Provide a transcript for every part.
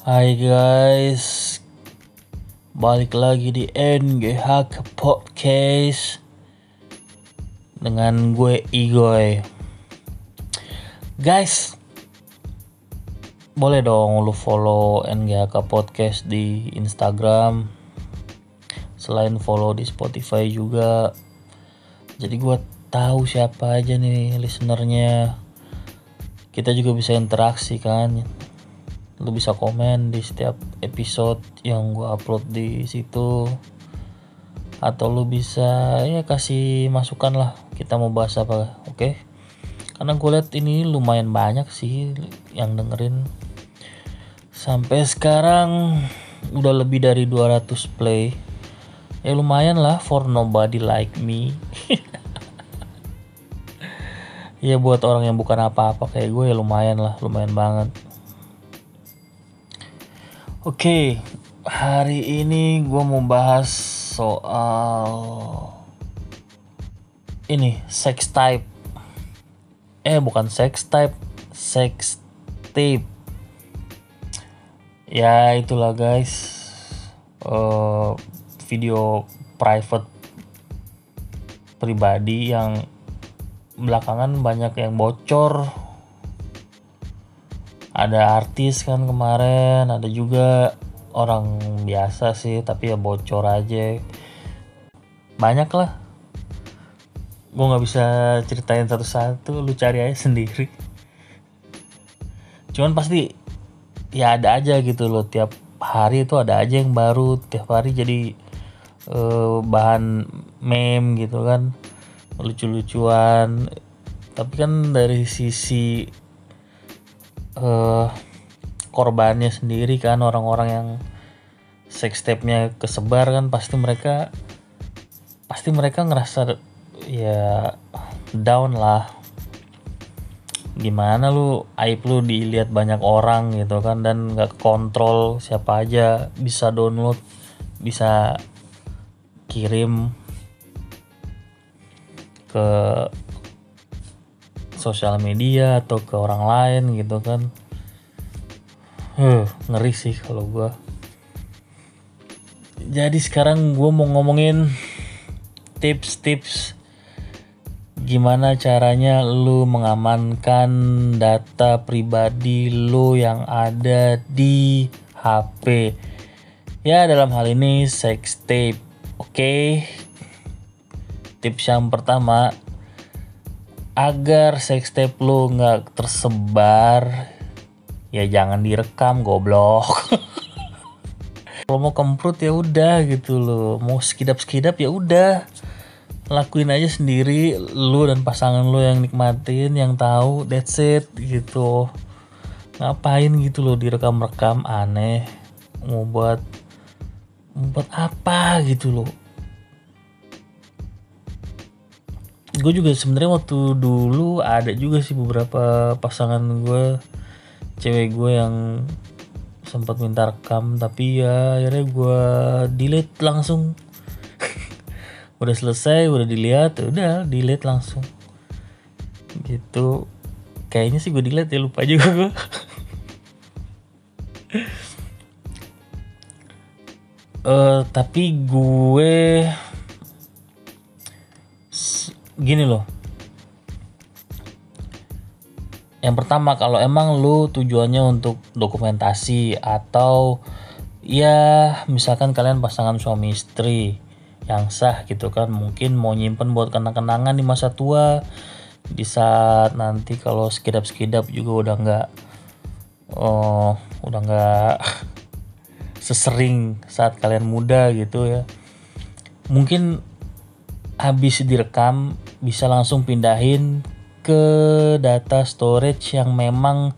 Hai guys, balik lagi di NGH Podcast dengan gue Igoy. Guys, boleh dong lu follow NGH Podcast di Instagram. Selain follow di Spotify juga. Jadi gue tahu siapa aja nih listenernya. Kita juga bisa interaksi kan lu bisa komen di setiap episode yang gue upload di situ. Atau lu bisa ya kasih masukan lah kita mau bahas apa oke? Okay? karena gue lihat ini lumayan banyak sih yang dengerin. Sampai sekarang udah lebih dari 200 play. Ya lumayan lah for nobody like me. Ya buat orang yang bukan apa-apa kayak gue ya lumayan lah lumayan banget Oke, hari ini gue mau bahas soal ini sex type. Eh bukan sex type, sex tape. Ya itulah guys, uh, video private pribadi yang belakangan banyak yang bocor ada artis kan kemarin ada juga orang biasa sih tapi ya bocor aja. Banyak lah gue nggak bisa ceritain satu-satu lu cari aja sendiri. Cuman pasti ya ada aja gitu loh tiap hari itu ada aja yang baru tiap hari jadi uh, bahan meme gitu kan lucu-lucuan. Tapi kan dari sisi uh, korbannya sendiri kan orang-orang yang sex tape-nya kesebar kan pasti mereka pasti mereka ngerasa ya down lah. Gimana lu aib lu dilihat banyak orang gitu kan dan nggak kontrol siapa aja bisa download bisa kirim ke sosial media atau ke orang lain gitu kan. Huh, ngeri sih kalau gue jadi sekarang gue mau ngomongin tips-tips gimana caranya lu mengamankan data pribadi lu yang ada di HP ya dalam hal ini sex tape oke? Okay? tips yang pertama agar sex tape lu nggak tersebar ya jangan direkam goblok. Kalau mau kemprut ya udah gitu loh. Mau skidap skidap ya udah. Lakuin aja sendiri lu dan pasangan lu yang nikmatin yang tahu that's it gitu. Ngapain gitu loh direkam rekam aneh. Mau buat buat apa gitu loh gue juga sebenarnya waktu dulu ada juga sih beberapa pasangan gue cewek gue yang sempat minta rekam tapi ya akhirnya gue delete langsung. Udah selesai udah dilihat ya udah delete langsung. Gitu. Kayaknya sih gue delete ya lupa juga gue. Uh, tapi gue gini loh. Yang pertama kalau emang lu tujuannya untuk dokumentasi atau ya misalkan kalian pasangan suami istri yang sah gitu kan mungkin mau nyimpen buat kenang-kenangan di masa tua di saat nanti kalau sekidap-sekidap juga udah nggak oh udah nggak sesering saat kalian muda gitu ya. Mungkin habis direkam bisa langsung pindahin ke data storage yang memang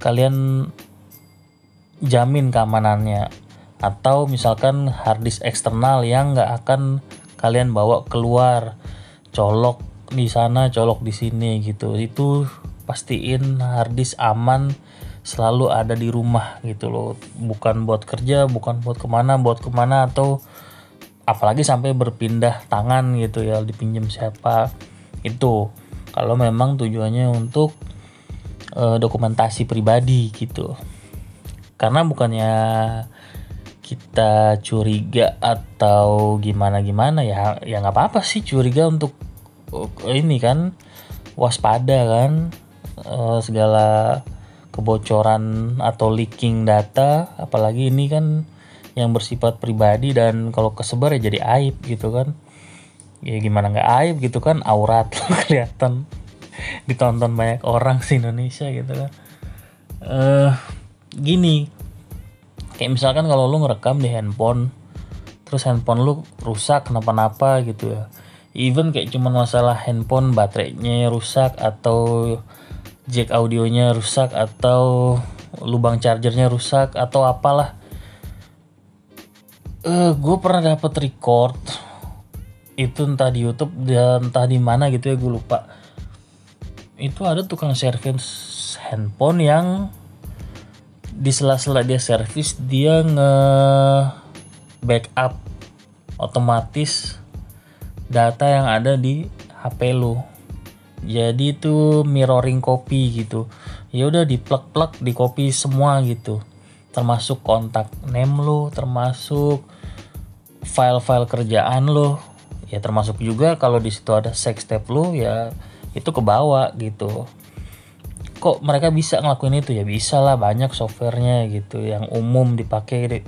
kalian jamin keamanannya. Atau misalkan harddisk eksternal yang nggak akan kalian bawa keluar. Colok di sana colok di sini gitu. Itu pastiin harddisk aman selalu ada di rumah gitu loh. Bukan buat kerja bukan buat ke mana buat ke mana atau apalagi sampai berpindah tangan gitu ya dipinjam siapa. Itu kalau memang tujuannya untuk e, dokumentasi pribadi gitu. Karena bukannya kita curiga atau gimana gimana ya ya nggak apa-apa sih curiga untuk uh, ini kan waspada kan uh, segala kebocoran atau leaking data. Apalagi ini kan yang bersifat pribadi dan kalau kesebar ya jadi aib gitu kan. Ya gimana nggak aib gitu kan aurat kelihatan. Ditonton banyak orang sih Indonesia gitu kan. Uh, gini kayak misalkan kalau lu ngerekam di handphone terus handphone lu rusak kenapa-napa gitu ya. Even kayak cuma masalah handphone baterainya rusak atau jack audionya rusak atau lubang chargernya rusak atau apalah uh, eh, gue pernah dapat record itu entah di YouTube dan entah di mana gitu ya gue lupa. Itu ada tukang servis handphone yang di sela-sela dia servis dia nge backup otomatis data yang ada di HP lu. Jadi itu mirroring copy gitu. Ya udah di plug plug di copy semua gitu termasuk kontak name lo termasuk file-file kerjaan lo ya termasuk juga kalau di situ ada sex step lo ya itu ke bawah gitu. Kok mereka bisa ngelakuin itu? Ya bisa lah banyak softwarenya gitu yang umum dipakai di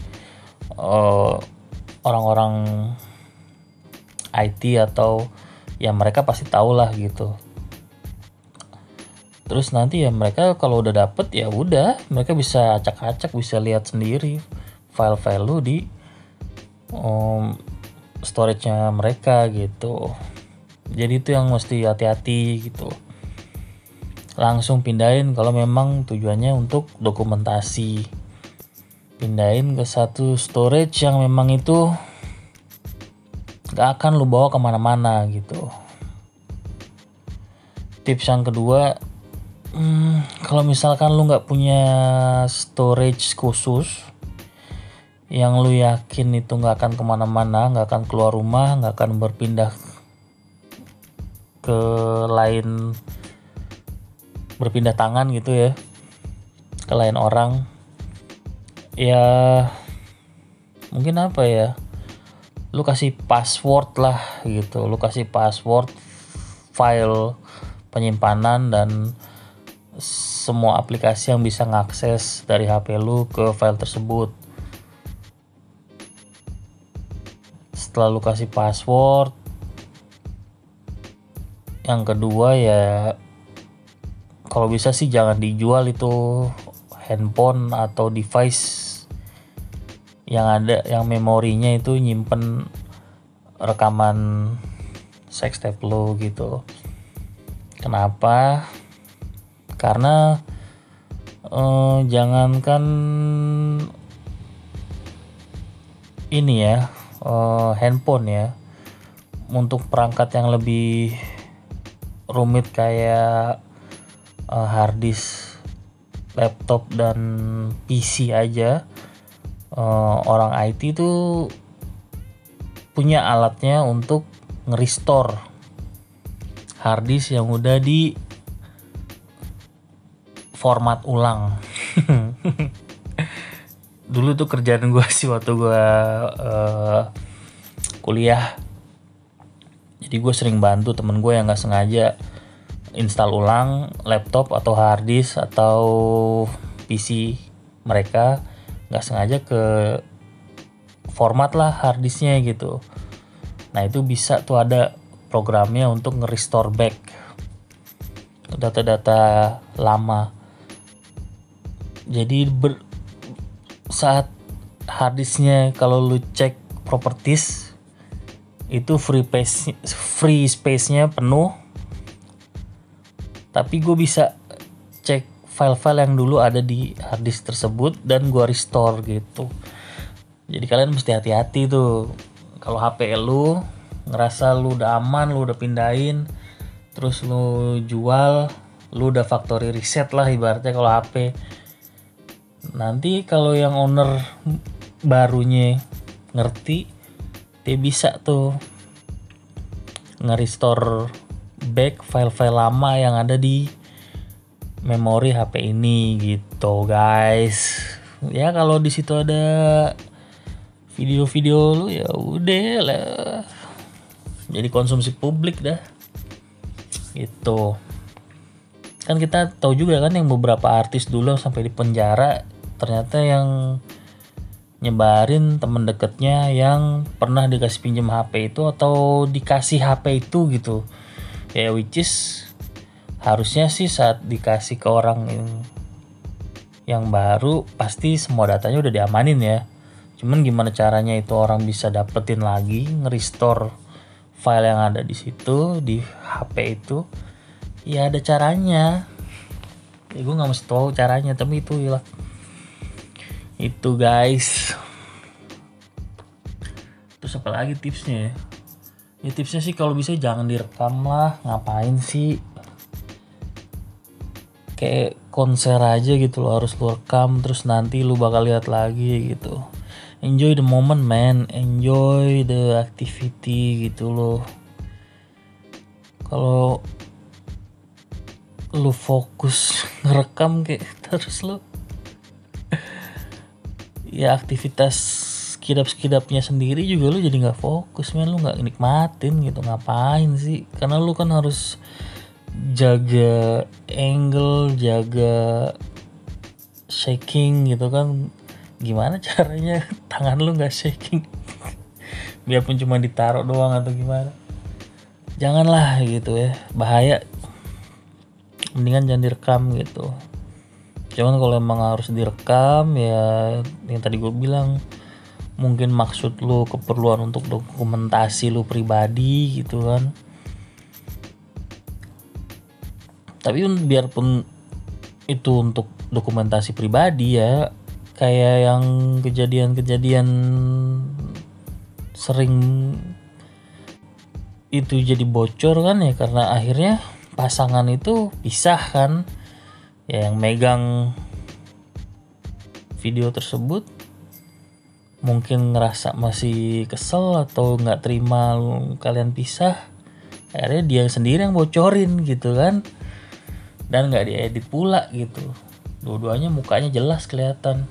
uh, orang-orang IT atau ya mereka pasti tahu lah gitu terus nanti ya mereka kalau udah dapet ya udah. Mereka bisa acak-acak bisa lihat sendiri file-file lu di um, storage-nya mereka gitu. Jadi itu yang mesti hati-hati gitu. Langsung pindahin kalau memang tujuannya untuk dokumentasi. Pindahin ke satu storage yang memang itu gak akan lu bawa ke mana-mana gitu. Tips yang kedua Hmm, kalau misalkan lu nggak punya storage khusus yang lu yakin itu nggak akan ke mana-mana, nggak akan keluar rumah, nggak akan berpindah ke lain berpindah tangan gitu ya ke lain orang ya mungkin apa ya lu kasih password lah gitu lu kasih password file penyimpanan dan semua aplikasi yang bisa ngakses dari HP lu ke file tersebut. Setelah lu kasih password, yang kedua ya kalau bisa sih jangan dijual itu handphone atau device yang ada yang memorinya itu nyimpen rekaman sex tape lo gitu. Kenapa? Karena uh, jangankan ini ya uh, handphone ya untuk perangkat yang lebih rumit kayak disk laptop dan PC aja uh, orang IT itu punya alatnya untuk nge-restore hard disk yang udah di format ulang. Dulu tuh kerjaan gue sih waktu gue uh, kuliah. Jadi gue sering bantu temen gue yang nggak sengaja install ulang laptop atau hard disk atau PC mereka nggak sengaja ke format lah hard disknya gitu. Nah itu bisa tuh ada programnya untuk nge-restore back data-data lama jadi ber, saat harddisknya kalau lu cek properties itu free space free space-nya penuh. Tapi gue bisa cek file-file yang dulu ada di harddisk tersebut dan gue restore gitu. Jadi kalian mesti hati-hati tuh. Kalau HP lu ngerasa lu udah aman lu udah pindahin terus lu jual lu udah factory reset lah ibaratnya kalau HP nanti kalau yang owner barunya ngerti dia bisa tuh nge-restore back file-file lama yang ada di memori HP ini gitu guys. Ya kalau di situ ada video-video lu ya udah lah. Jadi konsumsi publik dah. Itu kan kita tahu juga kan yang beberapa artis dulu sampai di penjara ternyata yang nyebarin temen deketnya yang pernah dikasih pinjam HP itu atau dikasih HP itu gitu. Ya which is harusnya sih saat dikasih ke orang yang baru pasti semua datanya udah diamanin ya. Cuman gimana caranya itu orang bisa dapetin lagi nge-restore file yang ada di situ di HP itu ya ada caranya. Ya gue nggak mesti tahu caranya tapi itu ya itu guys. Terus apa lagi tipsnya ya? Ya tipsnya sih kalau bisa jangan direkam lah. Ngapain sih? Kayak konser aja gitu lo harus lu rekam terus nanti lu bakal lihat lagi gitu. Enjoy the moment man. Enjoy the activity gitu loh. Kalau lu fokus ngerekam kayak terus lu ya aktivitas sekidap-sekidapnya sendiri juga lu jadi nggak fokus men. Lu nggak nikmatin gitu. Ngapain sih? Karena lu kan harus jaga angle jaga shaking gitu kan. Gimana caranya tangan lu nggak shaking? Biarpun cuma ditaruh doang atau gimana. Janganlah gitu ya. Bahaya. Mendingan jangan direkam gitu cuman kalau emang harus direkam ya yang tadi gue bilang mungkin maksud lu keperluan untuk dokumentasi lu pribadi gitu kan. Tapi biarpun itu untuk dokumentasi pribadi ya kayak yang kejadian-kejadian sering itu jadi bocor kan ya karena akhirnya pasangan itu pisah kan ya yang megang video tersebut mungkin ngerasa masih kesel atau nggak terima kalian pisah akhirnya dia sendiri yang bocorin gitu kan. Dan nggak diedit pula gitu. Dua-duanya mukanya jelas kelihatan.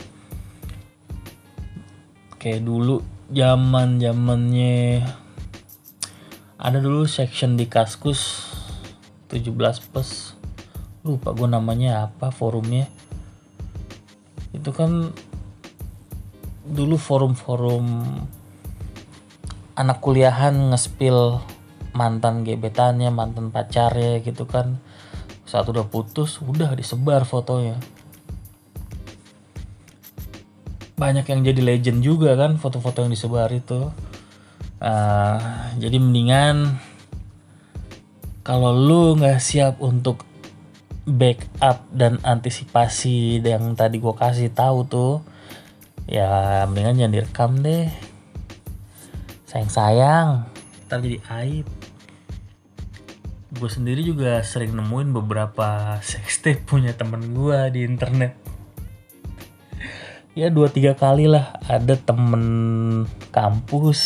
Kayak dulu zaman zamannya ada dulu section di kaskus 17 plus lupa gue namanya apa forumnya. Itu kan dulu forum-forum anak kuliahan ngespil mantan gebetannya mantan pacarnya gitu kan. Saat udah putus udah disebar fotonya. Banyak yang jadi legend juga kan foto-foto yang disebar itu. Uh, jadi mendingan kalau lu nggak siap untuk backup dan antisipasi yang tadi gue kasih tahu tuh ya mendingan jangan direkam deh. Sayang sayang. Ntar jadi aib. Gue sendiri juga sering nemuin beberapa sextape punya temen gue di internet. Ya dua tiga kali lah ada temen kampus.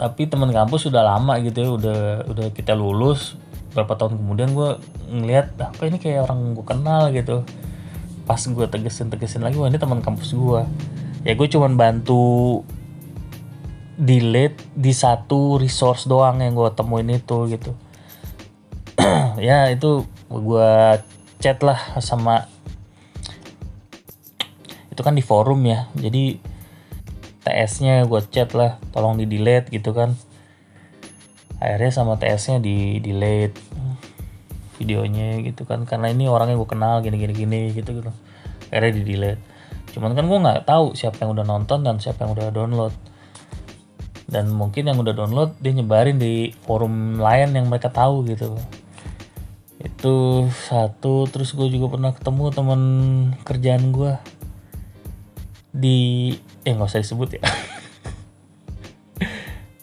Tapi temen kampus sudah lama gitu ya udah udah kita lulus berapa tahun kemudian gue ngeliat apa ini kayak orang gue kenal gitu. Pas gue tegesin tegesin lagi wah ini teman kampus gue ya gue cuman bantu delete di satu resource doang yang gue temuin itu gitu. Ya itu gue chat lah sama itu kan di forum ya. Jadi TS nya gue chat lah tolong di delete gitu kan akhirnya sama TS nya di delete videonya gitu kan. Karena ini orangnya gue kenal gini gini gini gitu gitu. Akhirnya di delete. Cuman kan gue nggak tahu siapa yang udah nonton dan siapa yang udah download. Dan mungkin yang udah download dia nyebarin di forum lain yang mereka tahu gitu. Itu satu. Terus gue juga pernah ketemu teman kerjaan gue di eh nggak usah disebut ya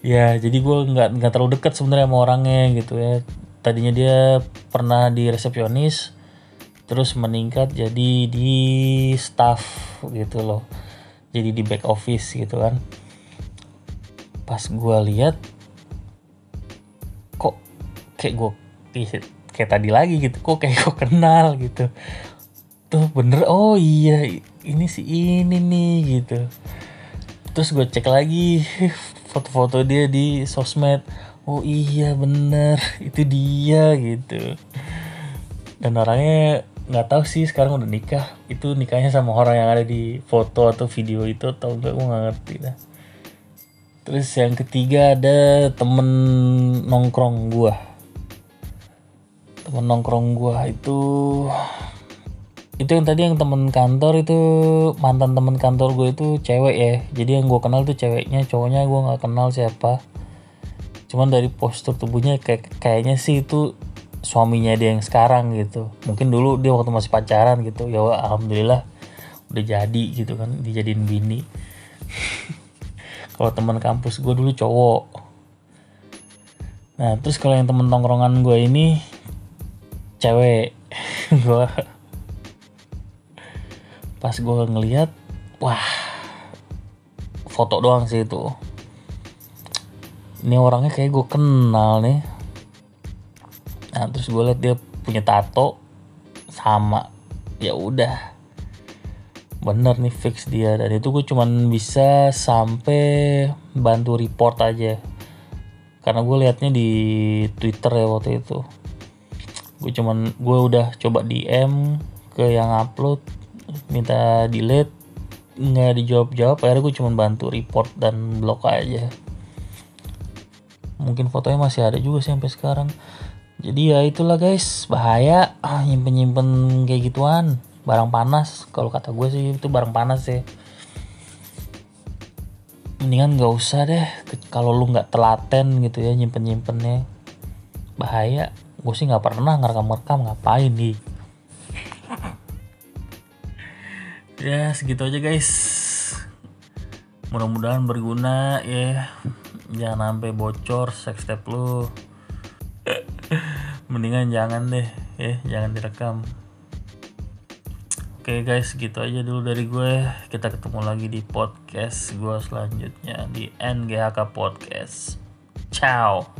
ya jadi gue nggak nggak terlalu dekat sebenarnya sama orangnya gitu ya. Tadinya dia pernah di resepsionis terus meningkat jadi di staff gitu loh. Jadi di back office gitu kan. Pas gue lihat kok kayak gue kayak tadi lagi gitu kok kayak gue kenal gitu. Tuh bener oh iya ini sih ini nih gitu. Terus gue cek lagi foto-foto dia di sosmed. Oh iya bener. Itu dia gitu. Dan orangnya nggak tahu sih sekarang udah nikah. Itu nikahnya sama orang yang ada di foto atau video itu atau enggak gue nggak ngerti dah. Terus yang ketiga ada temen nongkrong gua. Temen nongkrong gua itu itu yang tadi yang temen kantor itu mantan temen kantor gue itu cewek ya. Jadi yang gue kenal tuh ceweknya cowoknya gue nggak kenal siapa. Cuman dari postur tubuhnya kayak kayaknya sih itu suaminya dia yang sekarang gitu. Mungkin dulu dia waktu masih pacaran gitu. Ya alhamdulillah udah jadi gitu kan dijadiin bini. Kalau teman kampus gue dulu cowok. Nah terus kalau yang temen tongkrongan gue ini cewek. Gue pas gue ngeliat wah foto doang sih itu. Ini orangnya kayak gue kenal nih. Nah terus gue liat dia punya tato sama ya udah. Bener nih fix dia dan itu gue cuman bisa sampai bantu report aja. Karena gue liatnya di twitter ya waktu itu. Gue cuman gue udah coba DM ke yang upload minta delete nggak dijawab jawab akhirnya gue cuma bantu report dan blok aja. Mungkin fotonya masih ada juga sih sampai sekarang. Jadi ya itulah guys bahaya ah, nyimpen nyimpen kayak gituan. Barang panas kalau kata gue sih itu barang panas ya mendingan gak usah deh kalau lu nggak telaten gitu ya nyimpen nyimpennya bahaya gue sih nggak pernah ngerekam rekam ngapain nih ya segitu aja guys. Mudah-mudahan berguna ya. Jangan sampai bocor sex tape lu. Mendingan jangan deh ya. Jangan direkam. Oke guys gitu aja dulu dari gue. Kita ketemu lagi di podcast gue selanjutnya di NGHK Podcast. Ciao